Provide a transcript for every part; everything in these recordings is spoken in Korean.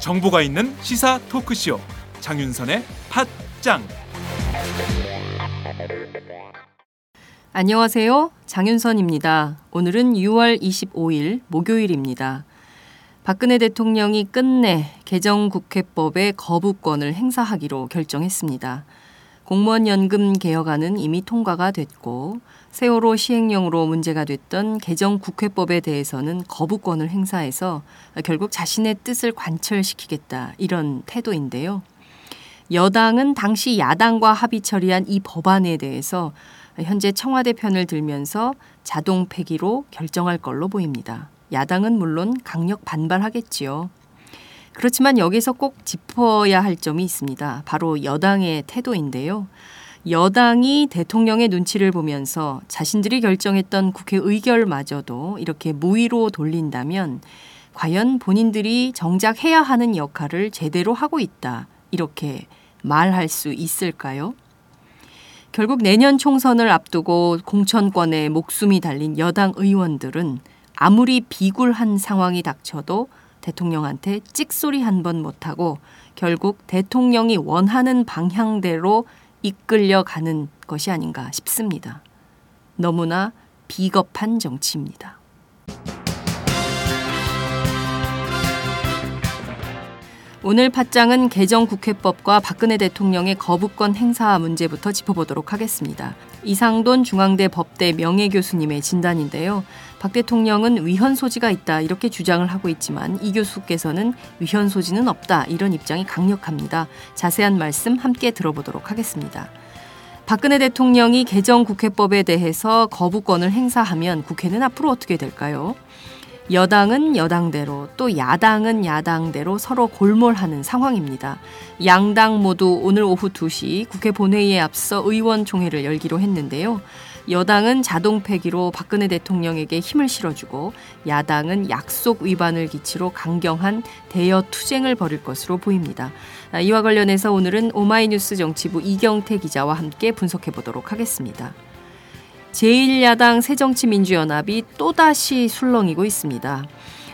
정보가 있는 시사 토크쇼 장윤선의 팟짱 안녕하세요. 장윤선입니다. 오늘은 6월 25일 목요일입니다. 박근혜 대통령이 끝내 개정국회법의 거부권을 행사하기로 결정했습니다. 공무원 연금 개혁안은 이미 통과가 됐고 세월호 시행령으로 문제가 됐던 개정 국회법에 대해서는 거부권을 행사해서 결국 자신의 뜻을 관철시키겠다 이런 태도인데요. 여당은 당시 야당과 합의 처리한 이 법안에 대해서 현재 청와대 편을 들면서 자동 폐기로 결정할 걸로 보입니다. 야당은 물론 강력 반발하겠지요. 그렇지만 여기서 꼭 짚어야 할 점이 있습니다. 바로 여당의 태도인데요. 여당이 대통령의 눈치를 보면서 자신들이 결정했던 국회 의결마저도 이렇게 무위로 돌린다면 과연 본인들이 정작 해야 하는 역할을 제대로 하고 있다. 이렇게 말할 수 있을까요? 결국 내년 총선을 앞두고 공천권에 목숨이 달린 여당 의원들은 아무리 비굴한 상황이 닥쳐도 대통령한테 찍소리 한 번 못하고 결국 대통령이 원하는 방향대로 이끌려 가는 것이 아닌가 싶습니다. 너무나 비겁한 정치입니다. 오늘 팟장은 개정국회법과 박근혜 대통령의 거부권 행사 문제부터 짚어보도록 하겠습니다. 이상돈 중앙대 법대 명예교수님의 진단인데요. 박 대통령은 위헌 소지가 있다 이렇게 주장을 하고 있지만 이 교수께서는 위헌 소지는 없다 이런 입장이 강력합니다. 자세한 말씀 함께 들어보도록 하겠습니다. 박근혜 대통령이 개정 국회법에 대해서 거부권을 행사하면 국회는 앞으로 어떻게 될까요? 여당은 여당대로 또 야당은 야당대로 서로 골몰하는 상황입니다. 양당 모두 오늘 오후 2시 국회 본회의에 앞서 의원총회를 열기로 했는데요. 여당은 자동 폐기로 박근혜 대통령에게 힘을 실어주고 야당은 약속 위반을 기치로 강경한 대여 투쟁을 벌일 것으로 보입니다. 이와 관련해서 오늘은 오마이뉴스 정치부 이경태 기자와 함께 분석해 보도록 하겠습니다. 제1야당 새정치민주연합이 또다시 술렁이고 있습니다.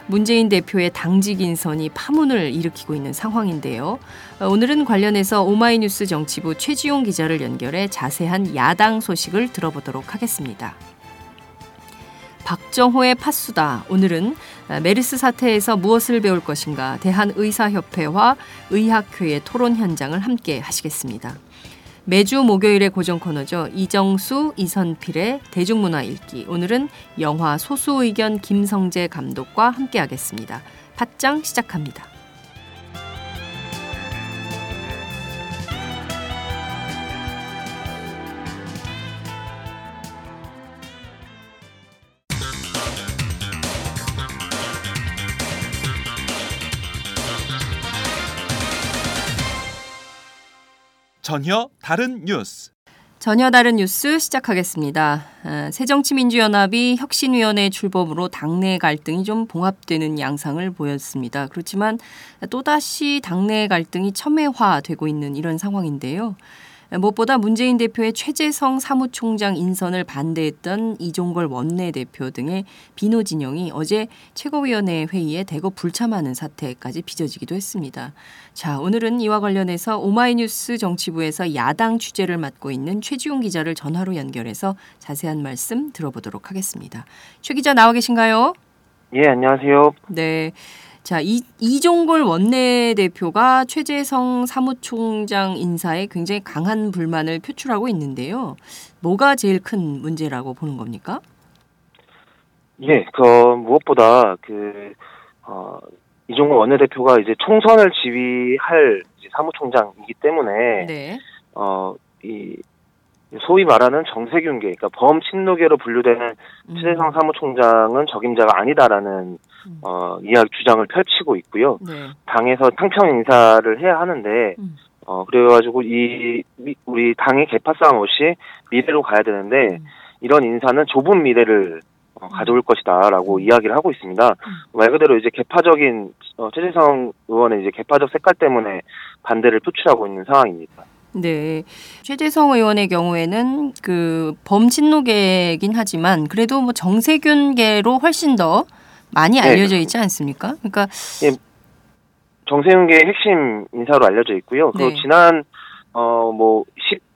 문재인 대표의 당직 인선이 파문을 일으키고 있는 상황인데요. 오늘은 관련해서 오마이뉴스 정치부 최지용 기자를 연결해 자세한 야당 소식을 들어보도록 하겠습니다. 박정호의 파수다. 오늘은 메르스 사태에서 무엇을 배울 것인가 대한의사협회와 의학회의 토론 현장을 함께 하시겠습니다. 매주 목요일의 고정 코너죠. 이정수, 이선필의 대중문화 읽기. 오늘은 영화 소수 의견 김성재 감독과 함께하겠습니다. 팟짱 시작합니다. 전혀 다른 뉴스. 전혀 다른 뉴스 시작하겠습니다. 아, 새정치민주연합이 혁신위원회 출범으로 당내 갈등이 좀 봉합되는 양상을 보였습니다. 그렇지만 또다시 당내 갈등이 첨예화되고 있는 이런 상황인데요. 무엇보다 문재인 대표의 최재성 사무총장 인선을 반대했던 이종걸 원내대표 등의 비노 진영이 어제 최고위원회 회의에 대거 불참하는 사태까지 빚어지기도 했습니다. 자, 오늘은 이와 관련해서 오마이뉴스 정치부에서 야당 취재를 맡고 있는 최지용 기자를 전화로 연결해서 자세한 말씀 들어보도록 하겠습니다. 최 기자 나와 계신가요? 예, 안녕하세요. 네. 자, 이, 이종걸 원내대표가 최재성 사무총장 인사에 굉장히 강한 불만을 표출하고 있는데요. 뭐가 제일 큰 문제라고 보는 겁니까? 예, 그 무엇보다 그 어, 이종걸 원내대표가 이제 총선을 지휘할 이제 사무총장이기 때문에 네. 어 이 소위 말하는 정세균계, 그러니까 범친노계로 분류되는 음. 최재성 사무총장은 적임자가 아니다라는 음. 어, 이야기 주장을 펼치고 있고요. 네. 당에서 탕평 인사를 해야 하는데 음. 어 그래가지고 이 우리 당의 개파 싸움 없이 미래로 가야 되는데 음. 이런 인사는 좁은 미래를 어, 가져올 것이다라고 이야기를 하고 있습니다. 말 그대로 이제 개파적인 어, 최재성 의원의 이제 개파적 색깔 때문에 반대를 표출하고 있는 상황입니다. 네. 최재성 의원의 경우에는 그 범친노계긴 하지만 그래도 뭐 정세균계로 훨씬 더 많이 네, 알려져 있지 않습니까? 그러니까 예, 정세균계의 핵심 인사로 알려져 있고요. 그 네. 지난 어뭐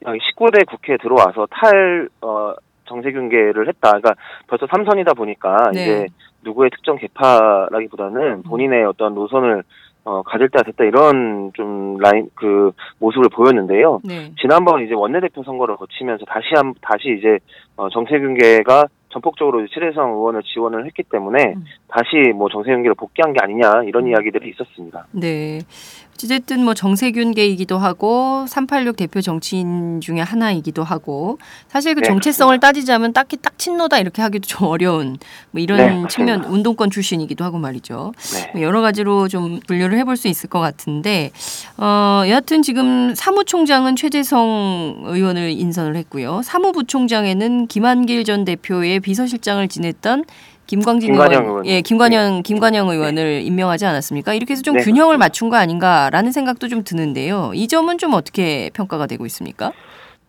19대 국회에 들어와서 탈 어, 정세균계를 했다. 그러니까 벌써 삼선이다 보니까 네. 이제 누구의 특정 개파라기보다는 본인의 어떤 노선을 어, 가질 때가 됐다 이런 좀 라인 그 모습을 보였는데요. 네. 지난번 이제 원내대표 선거를 거치면서 다시 한 다시 이제 어, 정세균계가 전폭적으로 최대성 의원을 지원을 했기 때문에 음. 다시 뭐 정세균계를 복귀한 게 아니냐 이런 음. 이야기들이 있었습니다. 네. 어쨌든 뭐 정세균계이기도 하고 386 대표 정치인 중에 하나이기도 하고 사실 그 네, 정체성을 그렇습니다. 따지자면 딱히 딱 친노다 이렇게 하기도 좀 어려운 뭐 이런 네, 측면 운동권 출신이기도 하고 말이죠. 네. 뭐 여러 가지로 좀 분류를 해볼 수 있을 것 같은데 어 여하튼 지금 사무총장은 최재성 의원을 인선을 했고요. 사무부총장에는 김한길 전 대표의 비서실장을 지냈던 김광진 의원, 의원, 예, 김관영 네. 김관영 의원을 네. 임명하지 않았습니까? 이렇게 해서 좀 네. 균형을 맞춘 거 아닌가라는 생각도 좀 드는데요. 이 점은 좀 어떻게 평가가 되고 있습니까?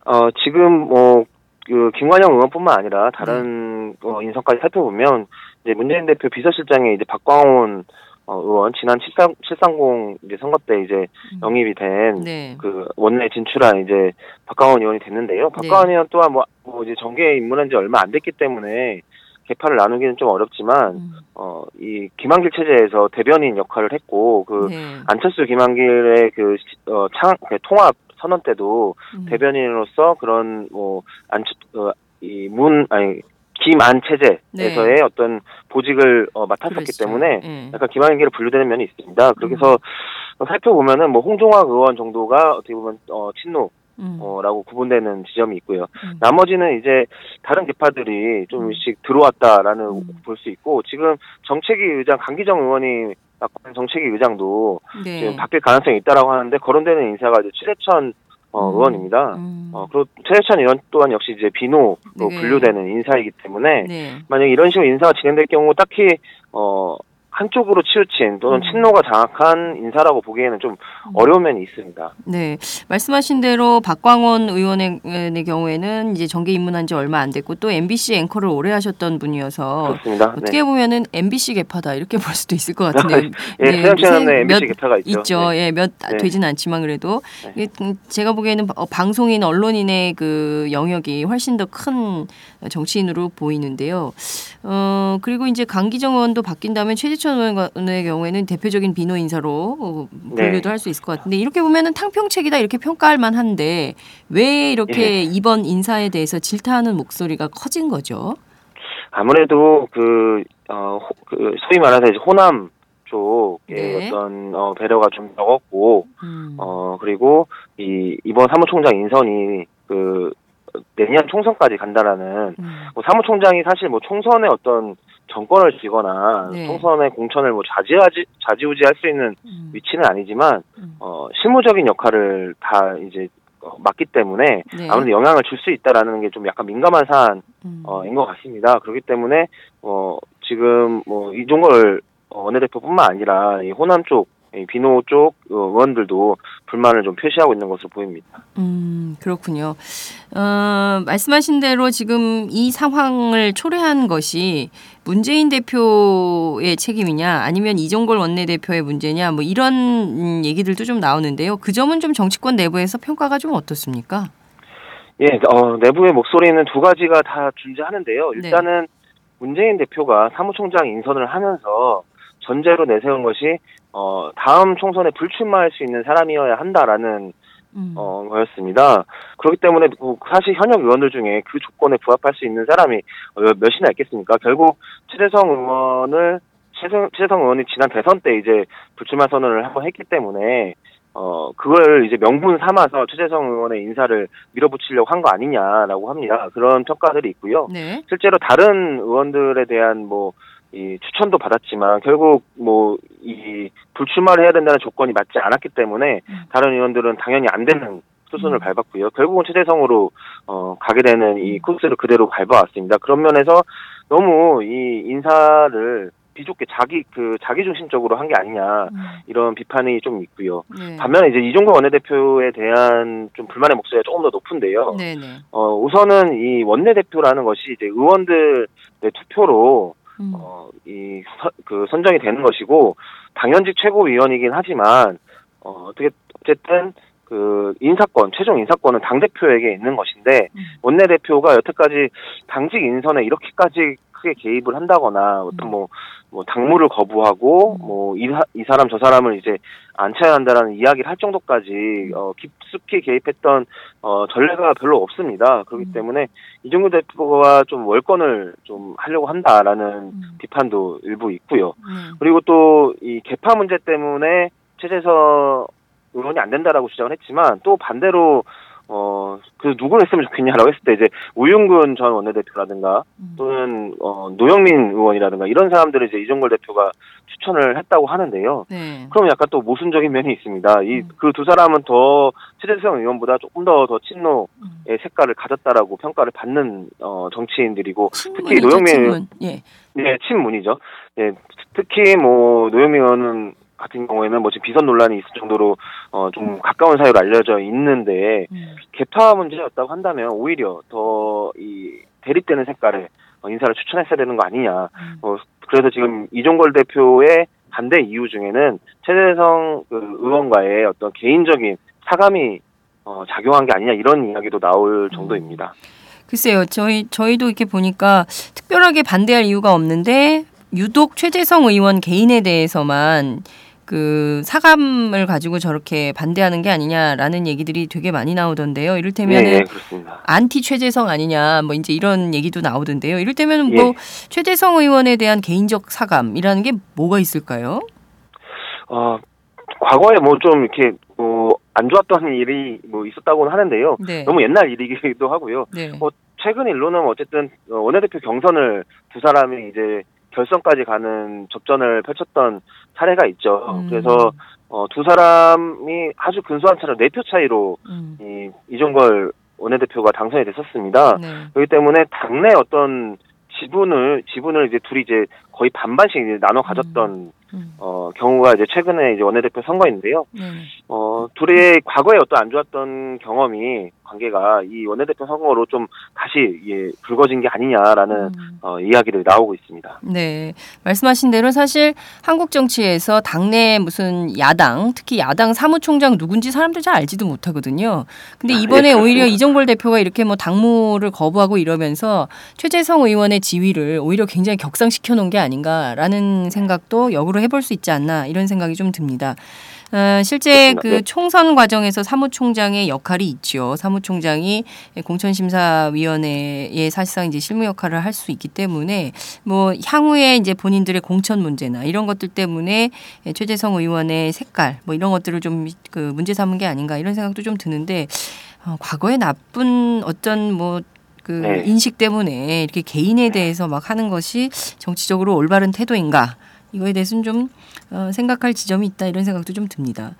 어, 지금 뭐 그 김관영 의원뿐만 아니라 다른 네. 어, 인선까지 살펴보면 이제 문재인 대표 비서실장에 이제 박광원 어, 의원 지난 730, 730 이제 선거 때 이제 음. 영입이 된그 네. 원내 진출한 이제 박광원 의원이 됐는데요. 박광원 네. 의원 또한 뭐, 뭐 이제 정계에 입문한 지 얼마 안 됐기 때문에 개파를 나누기는 좀 어렵지만 음. 어이 김한길 체제에서 대변인 역할을 했고 그 네. 안철수 김한길의 그어창 그 통합 선언 때도 음. 대변인으로서 그런 뭐안이문 어, 아니 김안 체제에서의 네. 어떤 보직을 어, 맡았었기 그렇죠. 때문에 네. 약간 김한길에 분류되는 면이 있습니다. 그래서 음. 살펴보면은 뭐 홍종학 의원 정도가 어떻게 보면 어 친노 음. 어, 라고 구분되는 지점이 있고요. 음. 나머지는 이제 다른 개파들이 좀씩 음. 들어왔다라는 음. 볼수 있고 지금 정책위 의장 강기정 의원이 정책위 의장도 네. 지금 바뀔 가능성이 있다라고 하는데 거론되는 인사가 이제 최대천 어, 음. 의원입니다. 음. 어, 그리고 최대천 의원 또한 역시 이제 비노로 네. 분류되는 인사이기 때문에 네. 만약 이런 식으로 인사가 진행될 경우 딱히 어 한쪽으로 치우친 또는 음. 친노가 장악한 인사라고 보기에는 좀 음. 어려운 면이 있습니다. 네, 말씀하신 대로 박광원 의원의 경우에는 이제 정계 입문한 지 얼마 안 됐고 또 MBC 앵커를 오래 하셨던 분이어서 그렇습니다. 어떻게 네. 보면은 MBC 개파다 이렇게 볼 수도 있을 것 같은데요. 예, 네, 네, MBC 개파가 있죠. 있죠. 네. 예, 몇 네. 되지는 않지만 그래도 네. 음, 제가 보기에는 어, 방송인 언론인의 그 영역이 훨씬 더 큰 정치인으로 보이는데요. 어 그리고 이제 강기정 의원도 바뀐다면 최지천 최재천 의원의 경우에는 대표적인 비노 인사로 어, 분류도 네. 할수 있을 것 같은데 이렇게 보면은 탕평책이다 이렇게 평가할 만한데 왜 이렇게 네. 이번 인사에 대해서 질타하는 목소리가 커진 거죠? 아무래도 그, 어, 그 소위 말해서 이제 호남 쪽의 네. 어떤 어, 배려가 좀 적었고, 음. 어 그리고 이 이번 사무총장 인선이 그 내년 총선까지 간다라는 음. 뭐 사무총장이 사실 뭐 총선의 어떤 정권을 쥐거나 네. 총선의 공천을 뭐 자지하지 자지우지할 수 있는 음. 위치는 아니지만 음. 어 실무적인 역할을 다 이제 어, 맞기 때문에 네. 아무래도 영향을 줄 수 있다라는 게 좀 약간 민감한 사안인 음. 어, 것 같습니다. 그렇기 때문에 어 지금 뭐 이종걸 원내대표뿐만 아니라 이 호남 쪽 비노 쪽 의원들도 불만을 좀 표시하고 있는 것으로 보입니다. 음, 그렇군요. 어, 말씀하신 대로 지금 이 상황을 초래한 것이 문재인 대표의 책임이냐 아니면 이종걸 원내대표의 문제냐 뭐 이런 음, 얘기들도 좀 나오는데요. 그 점은 좀 정치권 내부에서 평가가 좀 어떻습니까? 예, 어, 내부의 목소리는 두 가지가 다 존재하는데요. 네. 일단은 네. 문재인 대표가 사무총장 인선을 하면서 전제로 내세운 것이 어 다음 총선에 불출마할 수 있는 사람이어야 한다라는 음. 어 거였습니다. 그렇기 때문에 뭐 사실 현역 의원들 중에 그 조건에 부합할 수 있는 사람이 어, 몇이나 있겠습니까? 결국 최재성 의원을 최재성, 최재성 의원이 지난 대선 때 이제 불출마 선언을 한번 했기 때문에 어 그걸 이제 명분 삼아서 최재성 의원의 인사를 밀어붙이려고 한 거 아니냐라고 합니다. 그런 평가들이 있고요. 네. 실제로 다른 의원들에 대한 뭐 이 추천도 받았지만 결국 뭐 이 불출마를 해야 된다는 조건이 맞지 않았기 때문에 음. 다른 의원들은 당연히 안 되는 수순을 음. 밟았고요. 결국은 최재성으로 어, 가게 되는 이 코스를 그대로 밟아왔습니다. 그런 면에서 너무 이 인사를 비좁게 자기 그 자기 중심적으로 한 게 아니냐 음. 이런 비판이 좀 있고요. 네. 반면에 이제 이종걸 원내대표에 대한 좀 불만의 목소리가 조금 더 높은데요. 네네. 네. 어 우선은 이 원내대표라는 것이 이제 의원들의 투표로 음. 어이 그 선정이 되는 것이고 당연직 최고위원이긴 하지만 어 어떻게 어쨌든 그 인사권 최종 인사권은 당 대표에게 있는 것인데 음. 원내 대표가 여태까지 당직 인선에 이렇게까지 크게 개입을 한다거나 어떤 음. 뭐, 뭐 당무를 거부하고 음. 뭐이 이 사람 저 사람을 이제 안 쳐야 한다라는 이야기를 할 정도까지 음. 어, 깊숙이 개입했던 어, 전례가 별로 없습니다. 그렇기 때문에 이정규 대표가 좀 월권을 좀 하려고 한다라는 비판도 일부 있고요. 그리고 또 이 개파 문제 때문에 최재서 의원이 안 된다라고 주장을 했지만 또 반대로 어, 그 누구를 했으면 좋겠냐라고 했을 때 이제 우윤근 전 원내대표라든가 음. 또는 어, 노영민 의원이라든가 이런 사람들을 이제 이종걸 대표가 추천을 했다고 하는데요. 네. 그럼 약간 또 모순적인 면이 있습니다. 이 그두 음. 사람은 더 최재성 의원보다 조금 더더 친노의 음. 색깔을 가졌다라고 평가를 받는 어, 정치인들이고 특히 노영민 의원 예. 네, 친문이죠. 예, 특히 뭐 노영민 의원은 같은 경우에는 뭐 지금 비선 논란이 있을 정도로 어좀 가까운 사이로 알려져 있는데 음. 개파 문제였다고 한다면 오히려 더 이 대립되는 색깔의 어, 인사를 추천했어야 되는 거 아니냐. 음. 어 그래서 지금 이종걸 대표의 반대 이유 중에는 최재성 그 의원과의 어떤 개인적인 사감이 어, 작용한 게 아니냐 이런 이야기도 나올 음. 정도입니다. 글쎄요, 저희 저희도 이렇게 보니까 특별하게 반대할 이유가 없는데 유독 최재성 의원 개인에 대해서만 그 사감을 가지고 저렇게 반대하는 게 아니냐라는 얘기들이 되게 많이 나오던데요. 이를테면은 네, 안티 최재성 아니냐 뭐 이제 이런 얘기도 나오던데요. 이를테면 뭐 예. 최재성 의원에 대한 개인적 사감이라는 게 뭐가 있을까요? 어 과거에 뭐 좀 이렇게 뭐 안 좋았던 일이 뭐 있었다고는 하는데요. 네. 너무 옛날 일이기도 하고요. 네. 뭐 최근 일로는 어쨌든 원내대표 경선을 두 사람이 이제 결선까지 가는 접전을 펼쳤던 사례가 있죠. 음. 그래서 어, 두 사람이 아주 근소한 차로 네 표 차이로 음. 이 이종걸 원내대표가 당선이 됐었습니다. 네. 그렇기 때문에 당내 어떤 지분을 지분을 이제 둘이 이제 거의 반반씩 나눠 가졌던 음. 음. 어 경우가 이제 최근에 이제 원내대표 선거인데요. 음. 어 둘의 과거에 어떤 안 좋았던 경험이 관계가 이 원내대표 선거로 좀 다시 예, 불거진 게 아니냐라는 음. 어, 이야기를 나오고 있습니다. 네, 말씀하신 대로 사실 한국 정치에서 당내 무슨 야당, 특히 야당 사무총장 누군지 사람들 잘 알지도 못하거든요. 근데 아, 이번에 아, 네, 오히려 이정골 대표가 이렇게 뭐 당무를 거부하고 이러면서 최재성 의원의 지위를 오히려 굉장히 격상시켜 놓은 게 아 닌가라는 생각도 역으로 해볼 수 있지 않나 이런 생각이 좀 듭니다. 어, 실제 그 네. 총선 과정에서 사무총장의 역할이 있죠. 사무총장이 공천심사위원회에 사실상 이제 실무 역할을 할 수 있기 때문에 뭐 향후에 이제 본인들의 공천 문제나 이런 것들 때문에 최재성 의원의 색깔 뭐 이런 것들을 좀 그 문제 삼은 게 아닌가 이런 생각도 좀 드는데 어, 과거에 나쁜 어떤 뭐 그 네. 인식 때문에 이렇게 개인에 대해서 막 하는 것이 정치적으로 올바른 태도인가 이거에 대해서는 좀 어, 생각할 지점이 있다 이런 생각도 좀 듭니다.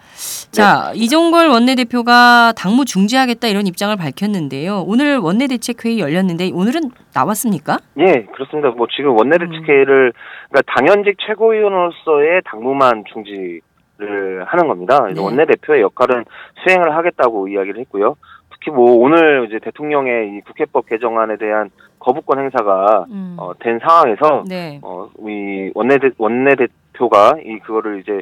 자 네. 이종걸 원내대표가 당무 중지하겠다 이런 입장을 밝혔는데요. 오늘 원내대책회의 열렸는데 오늘은 나왔습니까? 예, 그렇습니다. 뭐 지금 원내대책회의를 그러니까 당연직 최고위원으로서의 당무만 중지 를 하는 겁니다. 네. 원내대표의 역할은 수행을 하겠다고 이야기를 했고요. 특히 뭐 오늘 이제 대통령의 이 국회법 개정안에 대한 거부권 행사가 음. 어, 된 상황에서 네. 어, 우리 원내대 원내 대표가 이 그거를 이제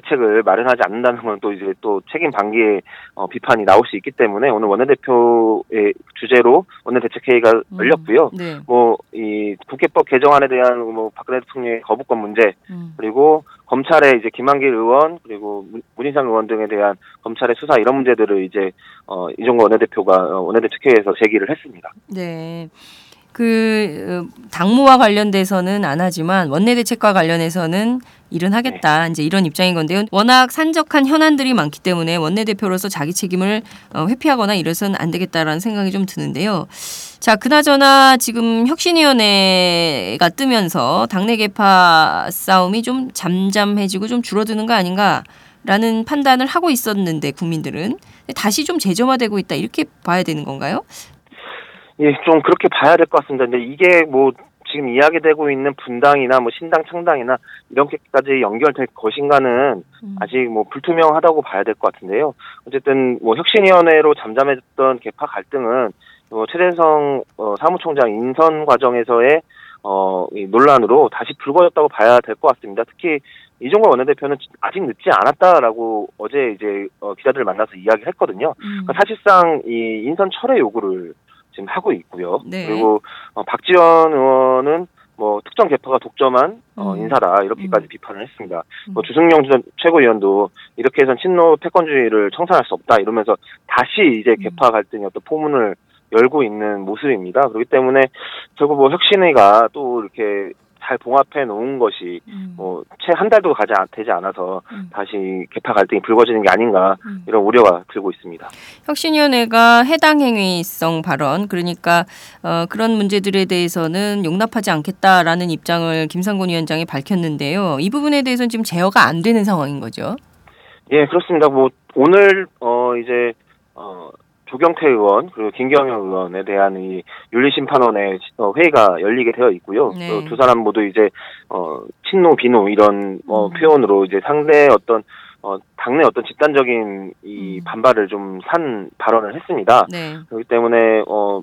대책을 마련하지 않는다는 건 또 이제 또 책임 반기의 어, 비판이 나올 수 있기 때문에 오늘 원내대표의 주제로 원내 대책회의가 음. 열렸고요. 네. 뭐이 국회법 개정안에 대한 뭐 박근혜 대통령의 거부권 문제 음. 그리고 검찰의 이제 김한길 의원 그리고 문희상 의원 등에 대한 검찰의 수사 이런 문제들을 이제 어 이종거 원내대표가 어, 원내대책회의에서 제기를 했습니다. 네. 그 어, 당무와 관련돼서는 안 하지만 원내대책과 관련해서는 일은 하겠다. 네. 이제 이런 입장인 건데요. 워낙 산적한 현안들이 많기 때문에 원내대표로서 자기 책임을 어, 회피하거나 이래서는 안 되겠다라는 생각이 좀 드는데요. 자, 그나저나 지금 혁신위원회가 뜨면서 당내 개파 싸움이 좀 잠잠해지고 좀 줄어드는 거 아닌가 라는 판단을 하고 있었는데 국민들은 다시 좀 재점화되고 있다 이렇게 봐야 되는 건가요? 예, 좀 그렇게 봐야 될 것 같습니다. 근데 이게 뭐 지금 이야기되고 있는 분당이나 뭐 신당 창당이나 이렇게까지 연결될 것인가는 음. 아직 뭐 불투명하다고 봐야 될 것 같은데요. 어쨌든 뭐 혁신위원회로 잠잠해졌던 개파 갈등은 뭐 최재성 어, 사무총장 인선 과정에서의 어, 이 논란으로 다시 불거졌다고 봐야 될 것 같습니다. 특히 이종걸 원내대표는 아직 늦지 않았다라고 어제 이제 어, 기자들을 만나서 이야기를 했거든요. 음. 그러니까 사실상 이 인선 철회 요구를 지금 하고 있고요. 네. 그리고 어, 박지원 의원은 뭐 특정 개파가 독점한 어, 음. 인사다 이렇게까지 음. 비판을 했습니다. 뭐 음. 주승용 전 최고위원도 이렇게 해선 친노 패권주의를 청산할 수 없다 이러면서 다시 이제 음. 개파 갈등의 어떤 포문을 열고 있는 모습입니다. 그렇기 때문에 결국 뭐 혁신회가 또 이렇게 잘 봉합해 놓은 것이 음. 뭐채 한 달도 가지 되지 않아서 음. 다시 개파 갈등이 불거지는 게 아닌가 음. 이런 우려가 들고 있습니다. 혁신위원회가 해당 행위성 발언 그러니까 어, 그런 문제들에 대해서는 용납하지 않겠다라는 입장을 김상곤 위원장이 밝혔는데요. 이 부분에 대해서는 지금 제어가 안 되는 상황인 거죠. 예, 그렇습니다. 뭐 오늘 어 이제 어 조경태 의원 그리고 김경영 의원에 대한 이 윤리심판원의 어, 회의가 열리게 되어 있고요. 네. 두 사람 모두 이제 어 친노 비노 이런 어, 음. 표현으로 이제 상대 어떤 어 당내 어떤 집단적인 이 음. 반발을 좀 산 발언을 했습니다. 네. 그렇기 때문에 어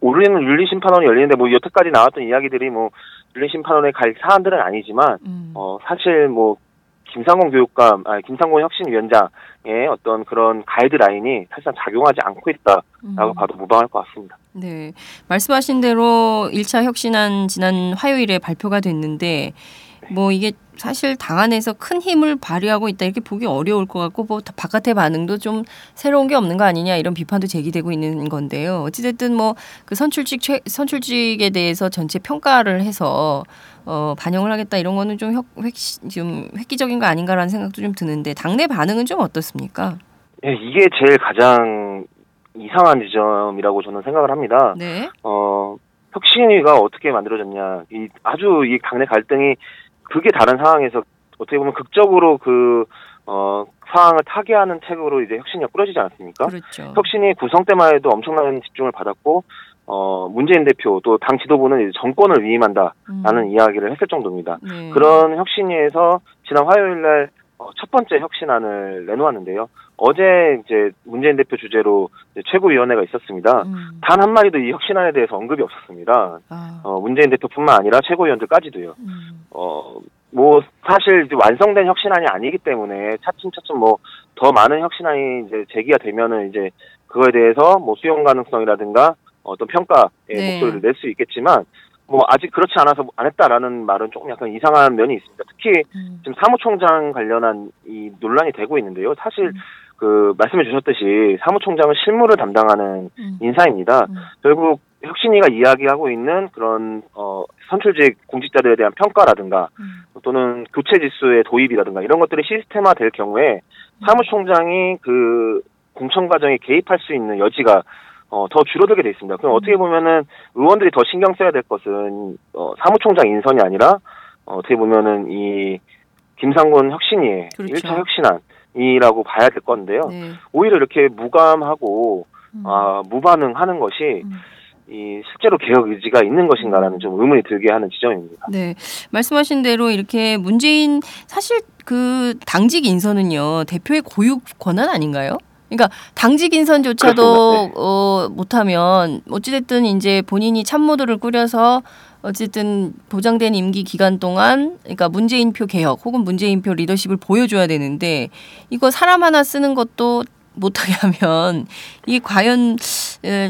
오르는 윤리심판원이 열리는데 뭐 여태까지 나왔던 이야기들이 뭐 윤리심판원에 갈 사안들은 아니지만 음. 어 사실 뭐 김상곤 교육감, 아 김상곤 혁신위원장의 어떤 그런 가이드라인이 사실상 작용하지 않고 있다라고 음. 봐도 무방할 것 같습니다. 네, 말씀하신 대로 1차 혁신안 지난 화요일에 발표가 됐는데 뭐 이게 사실 당 안에서 큰 힘을 발휘하고 있다 이렇게 보기 어려울 것 같고 뭐 바깥의 반응도 좀 새로운 게 없는 거 아니냐 이런 비판도 제기되고 있는 건데요. 어찌됐든 뭐 그 선출직 최, 선출직에 대해서 전체 평가를 해서 어, 반영을 하겠다 이런 거는 좀, 혁, 획, 좀 획기적인 거 아닌가라는 생각도 좀 드는데 당내 반응은 좀 어떻습니까? 네, 이게 제일 가장 이상한 지점이라고 저는 생각을 합니다. 네. 어, 혁신위가 어떻게 만들어졌냐. 이 아주 이 당내 갈등이 그게 다른 상황에서 어떻게 보면 극적으로 그, 어, 상황을 타개하는 책으로 이제 혁신이 꾸려지지 않았습니까? 그렇죠. 혁신이 구성 때만 해도 엄청난 집중을 받았고, 어, 문재인 대표 또 당 지도부는 이제 정권을 위임한다라는 음. 이야기를 했을 정도입니다. 네. 그런 혁신위에서 지난 화요일 날 어, 첫 번째 혁신안을 내놓았는데요. 어제 이제 문재인 대표 주제로 최고위원회가 있었습니다. 음. 단 한 마디도 이 혁신안에 대해서 언급이 없었습니다. 아. 어, 문재인 대표뿐만 아니라 최고위원들까지도요. 음. 어, 뭐 사실 완성된 혁신안이 아니기 때문에 차츰차츰 뭐 더 많은 혁신안이 이제 제기가 되면은 이제 그거에 대해서 뭐 수용 가능성이라든가 어떤 평가의 네. 목소리를 낼 수 있겠지만 뭐 아직 그렇지 않아서 안 했다라는 말은 조금 약간 이상한 면이 있습니다. 특히 음. 지금 사무총장 관련한 이 논란이 되고 있는데요. 사실 음. 그 말씀해 주셨듯이 사무총장은 실무를 담당하는 음. 인사입니다. 음. 결국 혁신위가 이야기하고 있는 그런 어 선출직 공직자들에 대한 평가라든가 음. 또는 교체 지수의 도입이라든가 이런 것들이 시스템화 될 경우에 음. 사무총장이 그 공천 과정에 개입할 수 있는 여지가 어, 더 줄어들게 돼 있습니다. 그럼 어떻게 음. 보면은 의원들이 더 신경 써야 될 것은 어, 사무총장 인선이 아니라 어, 어떻게 보면은 이 김상곤 혁신위의 그렇죠. 1차 혁신안 이라고 봐야 될 건데요. 네. 오히려 이렇게 무감하고 음. 아, 무반응하는 것이 음. 이 실제로 개혁 의지가 있는 것인가라는 좀 의문이 들게 하는 지점입니다. 네, 말씀하신 대로 이렇게 문재인 사실 그 당직 인선은요 대표의 고유 권한 아닌가요? 그러니까 당직 인선조차도 네. 어, 못하면 어찌됐든 이제 본인이 참모들을 꾸려서 어쨌든 보장된 임기 기간 동안 그러니까 문재인표 개혁 혹은 문재인표 리더십을 보여줘야 되는데 이거 사람 하나 쓰는 것도 못하게 하면 이게 과연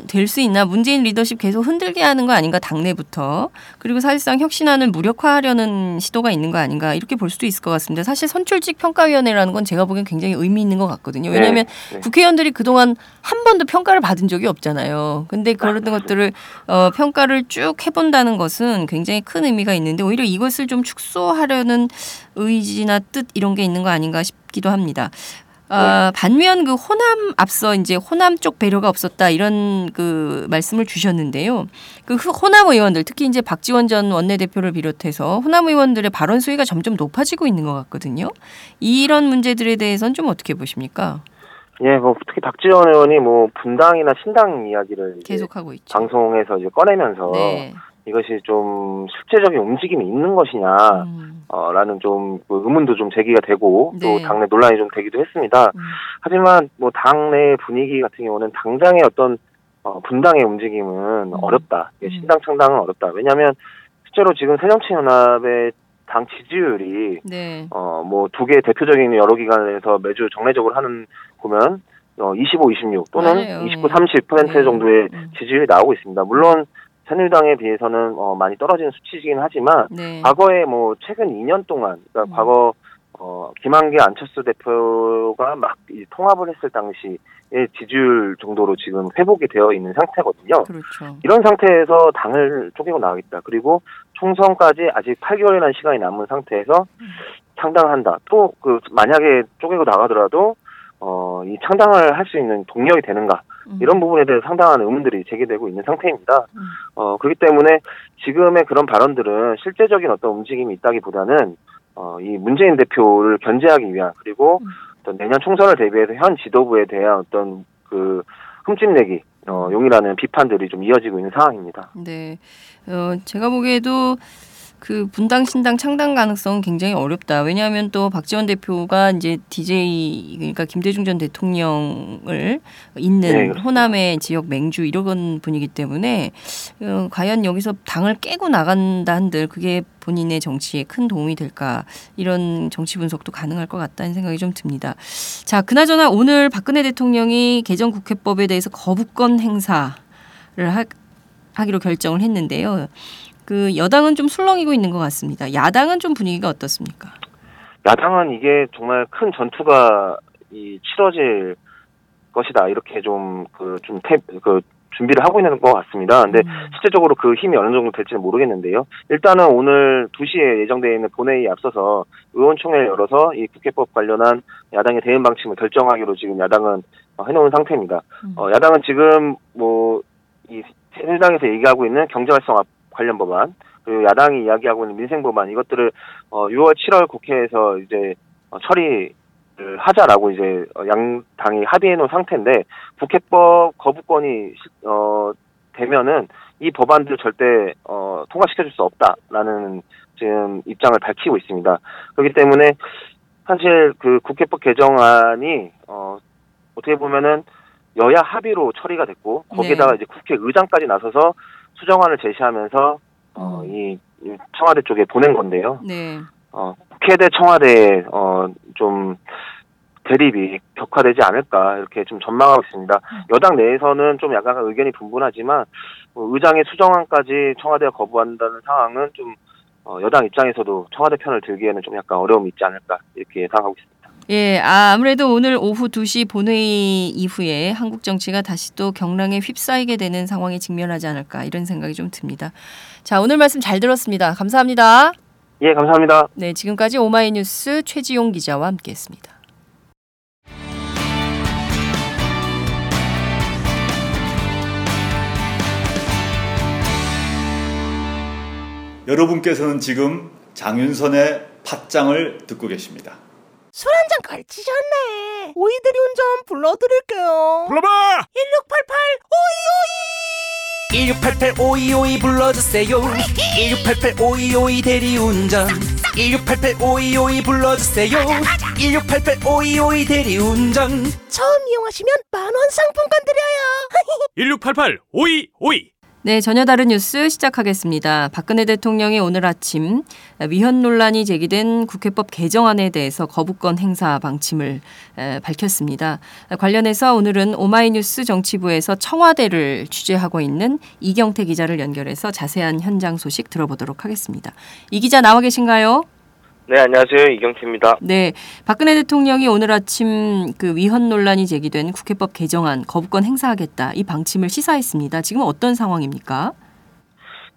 될 수 있나 문재인 리더십 계속 흔들게 하는 거 아닌가 당내부터 그리고 사실상 혁신안을 무력화하려는 시도가 있는 거 아닌가 이렇게 볼 수도 있을 것 같습니다. 사실 선출직 평가위원회라는 건 제가 보기엔 굉장히 의미 있는 것 같거든요. 네, 왜냐하면 네, 네. 국회의원들이 그동안 한 번도 평가를 받은 적이 없잖아요. 근데 그런 것들을 어, 평가를 쭉 해본다는 것은 굉장히 큰 의미가 있는데 오히려 이것을 좀 축소하려는 의지나 뜻 이런 게 있는 거 아닌가 싶기도 합니다. 아, 네. 반면 그 호남 앞서 이제 호남 쪽 배려가 없었다 이런 그 말씀을 주셨는데요. 그 호남 의원들 특히 이제 박지원 전 원내대표를 비롯해서 호남 의원들의 발언 수위가 점점 높아지고 있는 것 같거든요. 이런 문제들에 대해서는 좀 어떻게 보십니까? 예, 뭐 특히 박지원 의원이 뭐 분당이나 신당 이야기를 계속하고 있죠. 방송에서 이제 꺼내면서 네. 이것이 좀 실제적인 움직임이 있는 것이냐, 음. 어, 라는 좀그 의문도 좀 제기가 되고, 네. 또 당내 논란이 좀 되기도 했습니다. 음. 하지만 뭐 당내 분위기 같은 경우는 당장의 어떤, 어, 분당의 움직임은 음. 어렵다. 음. 신당 창당은 어렵다. 왜냐하면 실제로 지금 새정치연합의 당 지지율이, 네. 어, 뭐 두 개 대표적인 여러 기관에서 매주 정례적으로 하는 보면, 어, 25, 26 또는 맞아요. 29, 30% 네. 정도의 음. 지지율이 나오고 있습니다. 물론 새누리당에 비해서는 어, 많이 떨어지는 수치이긴 하지만 네. 과거에 뭐 최근 2년 동안 그러니까 음. 과거 어, 김한길 안철수 대표가 막 통합을 했을 당시의 지지율 정도로 지금 회복이 되어 있는 상태거든요. 그렇죠. 이런 상태에서 당을 쪼개고 나가겠다. 그리고 총선까지 아직 8개월이라는 시간이 남은 상태에서 음. 창당한다. 또 그 만약에 쪼개고 나가더라도 어, 이 창당을 할 수 있는 동력이 되는가 음. 이런 부분에 대해서 상당한 의문들이 제기되고 있는 상태입니다. 음. 어, 그렇기 때문에 지금의 그런 발언들은 실제적인 어떤 움직임이 있다기보다는 어, 이 문재인 대표를 견제하기 위한 그리고 음. 어떤 내년 총선을 대비해서 현 지도부에 대한 어떤 그 흠집내기 어, 용이라는 비판들이 좀 이어지고 있는 상황입니다. 네, 어, 제가 보기에도 그 분당 신당 창당 가능성은 굉장히 어렵다. 왜냐하면 또 박지원 대표가 이제 DJ 그러니까 김대중 전 대통령을 있는 네, 호남의 지역 맹주 이런 분이기 때문에 어, 과연 여기서 당을 깨고 나간다 한들 그게 본인의 정치에 큰 도움이 될까 이런 정치 분석도 가능할 것 같다는 생각이 좀 듭니다. 자, 그나저나 오늘 박근혜 대통령이 개정 국회법에 대해서 거부권 행사를 하, 하기로 결정을 했는데요. 그 여당은 좀 술렁이고 있는 것 같습니다. 야당은 좀 분위기가 어떻습니까? 야당은 이게 정말 큰 전투가 이 치러질 것이다 이렇게 좀 그좀 그, 그 준비를 하고 있는 것 같습니다. 근데 음. 실제적으로 그 힘이 어느 정도 될지는 모르겠는데요. 일단은 오늘 2시에 예정되어 있는 본회의에 앞서서 의원총회를 열어서 이 국회법 관련한 야당의 대응 방침을 결정하기로 지금 야당은 해놓은 상태입니다. 음. 어, 야당은 지금 뭐 이 새누리당에서 얘기하고 있는 경제 활성화 관련 법안 그리고 야당이 이야기하고 있는 민생 법안 이것들을 어 6월 7월 국회에서 이제 어, 처리를 하자라고 이제 어, 양 당이 합의해 놓은 상태인데 국회법 거부권이 어 되면은 이 법안들 절대 어 통과시켜 줄 수 없다라는 지금 입장을 밝히고 있습니다. 그렇기 때문에 사실 그 국회법 개정안이 어 어떻게 보면은 여야 합의로 처리가 됐고 거기에다가 네. 이제 국회의장까지 나서서 수정안을 제시하면서 어, 음. 이, 이 청와대 쪽에 보낸 건데요. 네. 어, 국회 대 청와대 어좀 대립이 격화되지 않을까 이렇게 좀 전망하고 있습니다. 음. 여당 내에서는 좀 약간 의견이 분분하지만 뭐 의장의 수정안까지 청와대가 거부한다는 상황은 좀 어, 여당 입장에서도 청와대 편을 들기에는 좀 약간 어려움이 있지 않을까 이렇게 예상하고 있습니다. 예, 아, 아무래도 오늘 오후 2시 본회의 이후에 한국 정치가 다시 또 경랑에 휩싸이게 되는 상황에 직면하지 않을까 이런 생각이 좀 듭니다. 자, 오늘 말씀 잘 들었습니다. 감사합니다. 예, 감사합니다. 네, 지금까지 오마이뉴스 최지용 기자와 함께했습니다. 여러분께서는 지금 장윤선의 팟짱을 듣고 계십니다. 술 한 잔 걸치셨네. 오이들이 운전 불러드릴게요. 불러봐! 1688 오이오이 1688 오이오이 불러주세요. 1688 오이오이 대리운전. 1688 오이오이 불러주세요. 1688 오이오이 대리운전. 처음 이용하시면 만 원 상품권 드려요. 1688 오이오이 네, 전혀 다른 뉴스 시작하겠습니다. 박근혜 대통령이 오늘 아침 위헌 논란이 제기된 국회법 개정안에 대해서 거부권 행사 방침을 밝혔습니다. 관련해서 오늘은 오마이뉴스 정치부에서 청와대를 취재하고 있는 이경태 기자를 연결해서 자세한 현장 소식 들어보도록 하겠습니다. 이 기자 나와 계신가요? 네, 안녕하세요. 이경태입니다. 네. 박근혜 대통령이 오늘 아침 그 위헌 논란이 제기된 국회법 개정안 거부권 행사하겠다 이 방침을 시사했습니다. 지금 어떤 상황입니까?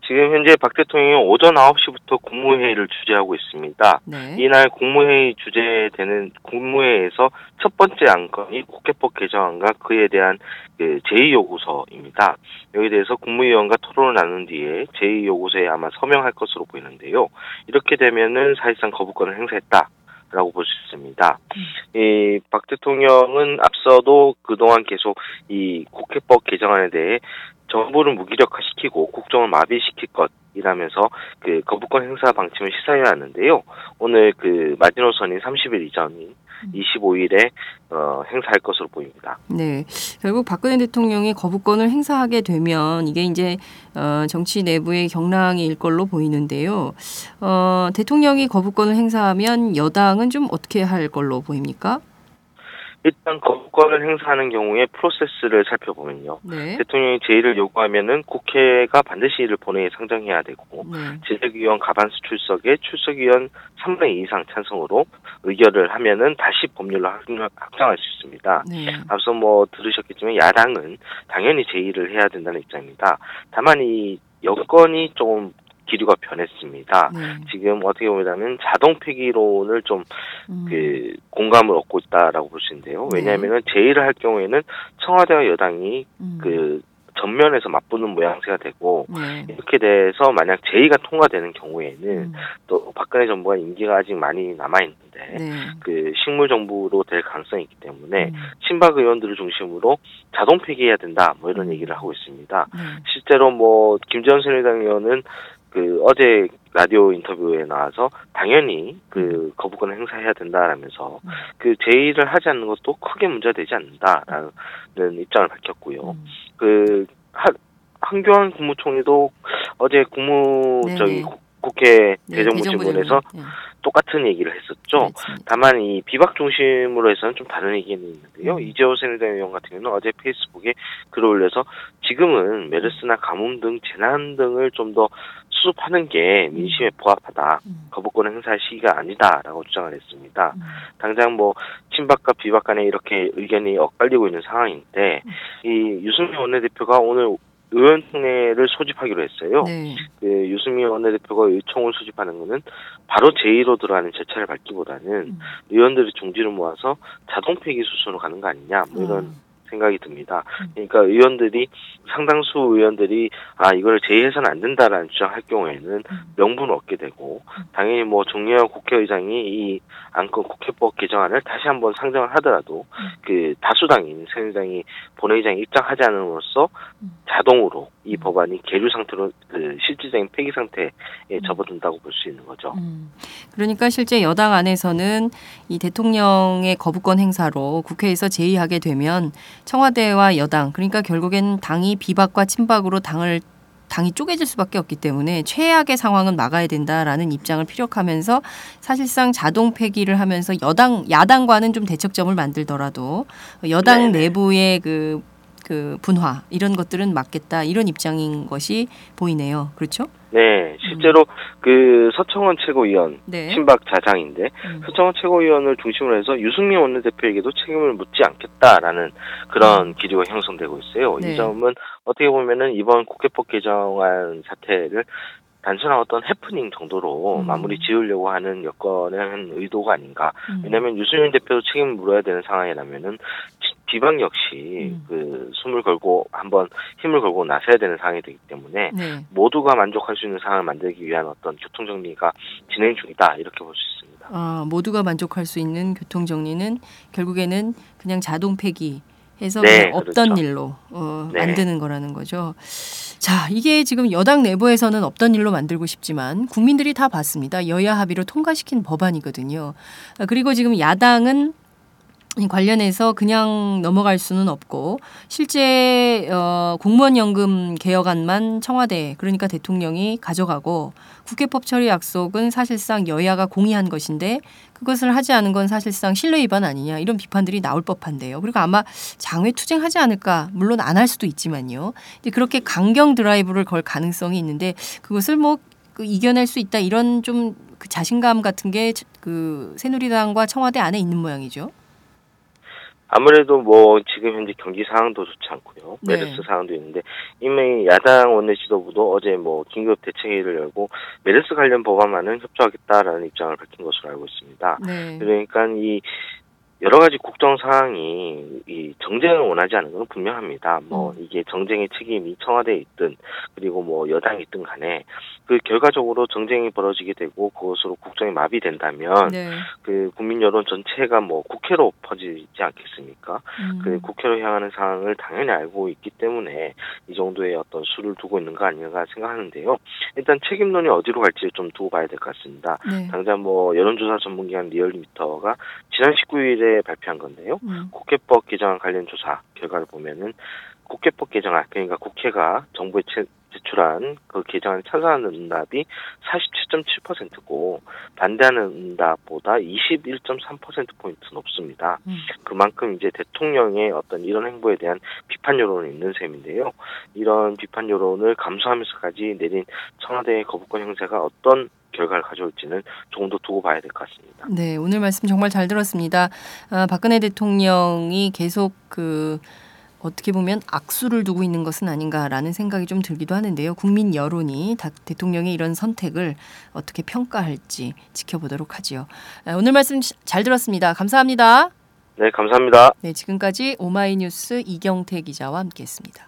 지금 현재 박 대통령이 오전 9시부터 국무회의를 주재하고 있습니다. 네. 이날 국무회의 주재되는 국무회의에서 첫 번째 안건이 국회법 개정안과 그에 대한 그 제2요구서입니다. 여기에 대해서 국무위원과 토론을 나눈 뒤에 제2요구서에 아마 서명할 것으로 보이는데요. 이렇게 되면은 사실상 거부권을 행사했다. 라고 볼 수 있습니다. 음. 이박 대통령은 앞서도 그동안 계속 이 국회법 개정안에 대해 정부를 무기력화시키고 국정을 마비시킬 것이라면서 그 거부권 행사 방침을 시사해 왔는데요. 오늘 그 마지노선인 30일 이전인 25일에 어, 행사할 것으로 보입니다. 네, 결국 박근혜 대통령이 거부권을 행사하게 되면 이게 이제 어, 정치 내부의 경랑일 걸로 보이는데요. 어, 대통령이 거부권을 행사하면 여당은 좀 어떻게 할 걸로 보입니까? 일단 거부권을 행사하는 경우에 프로세스를 살펴보면요. 네. 대통령이 제의를 요구하면은 국회가 반드시 이를 본회의에 상정해야 되고 네. 제적위원 가반수 출석에 출석위원 3분의 2 이상 찬성으로 의결을 하면은 다시 법률로 확정할 수 있습니다. 네. 앞서 뭐 들으셨겠지만 야당은 당연히 제의를 해야 된다는 입장입니다. 다만 이 여건이 좀 기류가 변했습니다. 네. 지금 어떻게 보면 자동 폐기론을 좀그 음. 그 공감을 얻고 있다라고 볼 수 있는데요. 네. 왜냐하면 제의를 할 경우에는 청와대와 여당이 음. 그 전면에서 맞붙는 모양새가 되고 네. 이렇게 돼서 만약 제의가 통과되는 경우에는 음. 또 박근혜 정부가 임기가 아직 많이 남아 있는데 네. 그 식물 정부로 될 가능성이 있기 때문에 음. 친박 의원들을 중심으로 자동 폐기해야 된다 뭐 이런 음. 얘기를 하고 있습니다. 네. 실제로 뭐 김재원 새누리당 의원은 그 어제 라디오 인터뷰에 나와서 당연히 그 음. 거부권을 행사해야 된다라면서 음. 그 제의를 하지 않는 것도 크게 문제가 되지 않는다라는 입장을 밝혔고요. 음. 그 한, 한교안 국무총리도 어제 국무 네네. 국회 네, 대정부질문에서 네. 똑같은 얘기를 했었죠. 네, 다만 이 비박 중심으로 해서는 좀 다른 의견이 있는데요. 음. 이재호 새누리당 의원 같은 경우는 어제 페이스북에 글을 올려서 지금은 메르스나 가뭄 등 재난 등을 좀 더 수습하는 게 민심에 음. 부합하다. 음. 거부권 행사할 시기가 아니다라고 주장을 했습니다. 음. 당장 뭐 친박과 비박 간에 이렇게 의견이 엇갈리고 있는 상황인데 음. 이 유승민 원내대표가 오늘 의원총회를 소집하기로 했어요. 네. 그 유승민 원내대표가 의총을 소집하는 것은 바로 제1로 들어가는 절차를 밟기보다는 음. 의원들의 중지를 모아서 자동 폐기 수순으로 가는 거 아니냐 뭐 이런 음. 생각이 듭니다. 음. 그러니까 의원들이 상당수 의원들이 아 이걸 제의해서는 안 된다라는 주장할 경우에는 음. 명분을 얻게 되고 음. 당연히 뭐 정의원 국회의장이 이 안건 국회법 개정안을 다시 한번 상정을 하더라도 그 다수당인 새누리당이 본회의장에 입장하지 않음으로써 자동으로 이 법안이 계류 상태로 그 실질적인 폐기 상태에 접어든다고 볼 수 있는 거죠. 그러니까 실제 여당 안에서는 이 대통령의 거부권 행사로 국회에서 제의하게 되면 청와대와 여당 그러니까 결국엔 당이 비박과 친박으로 당을 당이 쪼개질 수밖에 없기 때문에 최악의 상황은 막아야 된다라는 입장을 피력하면서 사실상 자동 폐기를 하면서 여당 야당과는 좀 대척점을 만들더라도 여당 네네. 내부의 그 그 분화 이런 것들은 맞겠다 이런 입장인 것이 보이네요. 그렇죠? 네, 실제로 음. 그 서청원 최고위원 네. 친박 자장인데 음. 서청원 최고위원을 중심으로 해서 유승민 원내대표에게도 책임을 묻지 않겠다라는 그런 음. 기류가 형성되고 있어요. 네. 이 점은 어떻게 보면은 이번 국회법 개정안 사태를 단순한 어떤 해프닝 정도로 음. 마무리 지으려고 하는 여건의 한 의도가 아닌가. 음. 왜냐하면 유승민 대표도 책임을 물어야 되는 상황이라면은 비방 역시 음. 그 숨을 걸고 한번 힘을 걸고 나서야 되는 상황이 되기 때문에 네. 모두가 만족할 수 있는 상황을 만들기 위한 어떤 교통 정리가 진행 중이다 이렇게 볼 수 있습니다. 아 모두가 만족할 수 있는 교통 정리는 결국에는 그냥 자동 폐기 해서 네, 없던 그렇죠. 일로 어, 네. 만드는 거라는 거죠. 자, 이게 지금 여당 내부에서는 없던 일로 만들고 싶지만 국민들이 다 봤습니다. 여야 합의로 통과시킨 법안이거든요. 아, 그리고 지금 야당은 관련해서 그냥 넘어갈 수는 없고 실제 어, 공무원 연금 개혁안만 청와대 그러니까 대통령이 가져가고 국회법 처리 약속은 사실상 여야가 공의한 것인데 그것을 하지 않은 건 사실상 신뢰 위반 아니냐 이런 비판들이 나올 법한데요. 그리고 아마 장외 투쟁하지 않을까 물론 안 할 수도 있지만요. 그렇게 강경 드라이브를 걸 가능성이 있는데 그것을 뭐그 이겨낼 수 있다 이런 좀 그 자신감 같은 게 그 새누리당과 청와대 안에 있는 모양이죠. 아무래도 뭐 지금 현재 경기 상황도 좋지 않고요. 네. 메르스 상황도 있는데 이미 야당 원내 지도부도 어제 뭐 긴급 대책회의를 열고 메르스 관련 법안만은 협조하겠다라는 입장을 밝힌 것으로 알고 있습니다. 네. 그러니까 이 여러 가지 국정 상황이 이 정쟁을 원하지 않는 건 분명합니다. 뭐 음. 이게 정쟁의 책임이 청와대에 있든 그리고 뭐 여당이 있든 간에 그 결과적으로 정쟁이 벌어지게 되고 그것으로 국정이 마비된다면 네. 그 국민 여론 전체가 뭐 국회로 퍼지지 않겠습니까? 음. 그 국회로 향하는 상황을 당연히 알고 있기 때문에 이 정도의 어떤 수를 두고 있는 거 아닌가 생각하는데요. 일단 책임론이 어디로 갈지 좀 두고 봐야 될 것 같습니다. 네. 당장 뭐 여론조사 전문기관 리얼미터가 지난 19일에 발표한 건데요. 음. 국회법 개정안 관련 조사 결과를 보면은 국회법 개정안 그러니까 국회가 정부에 제, 제출한 그 개정안에 찬성하는 응답이 47.7%고 반대하는 응답보다 21.3%포인트 높습니다. 음. 그만큼 이제 대통령의 어떤 이런 행보에 대한 비판 여론이 있는 셈인데요. 이런 비판 여론을 감수하면서까지 내린 청와대의 거부권 형사가 어떤 결과를 가져올지는 조금 더 두고 봐야 될 것 같습니다. 네, 오늘 말씀 정말 잘 들었습니다. 아, 박근혜 대통령이 계속 그 어떻게 보면 악수를 두고 있는 것은 아닌가라는 생각이 좀 들기도 하는데요. 국민 여론이 다, 대통령의 이런 선택을 어떻게 평가할지 지켜보도록 하지요. 아, 오늘 말씀 잘 들었습니다. 감사합니다. 네, 감사합니다. 네, 지금까지 오마이뉴스 이경태 기자와 함께했습니다.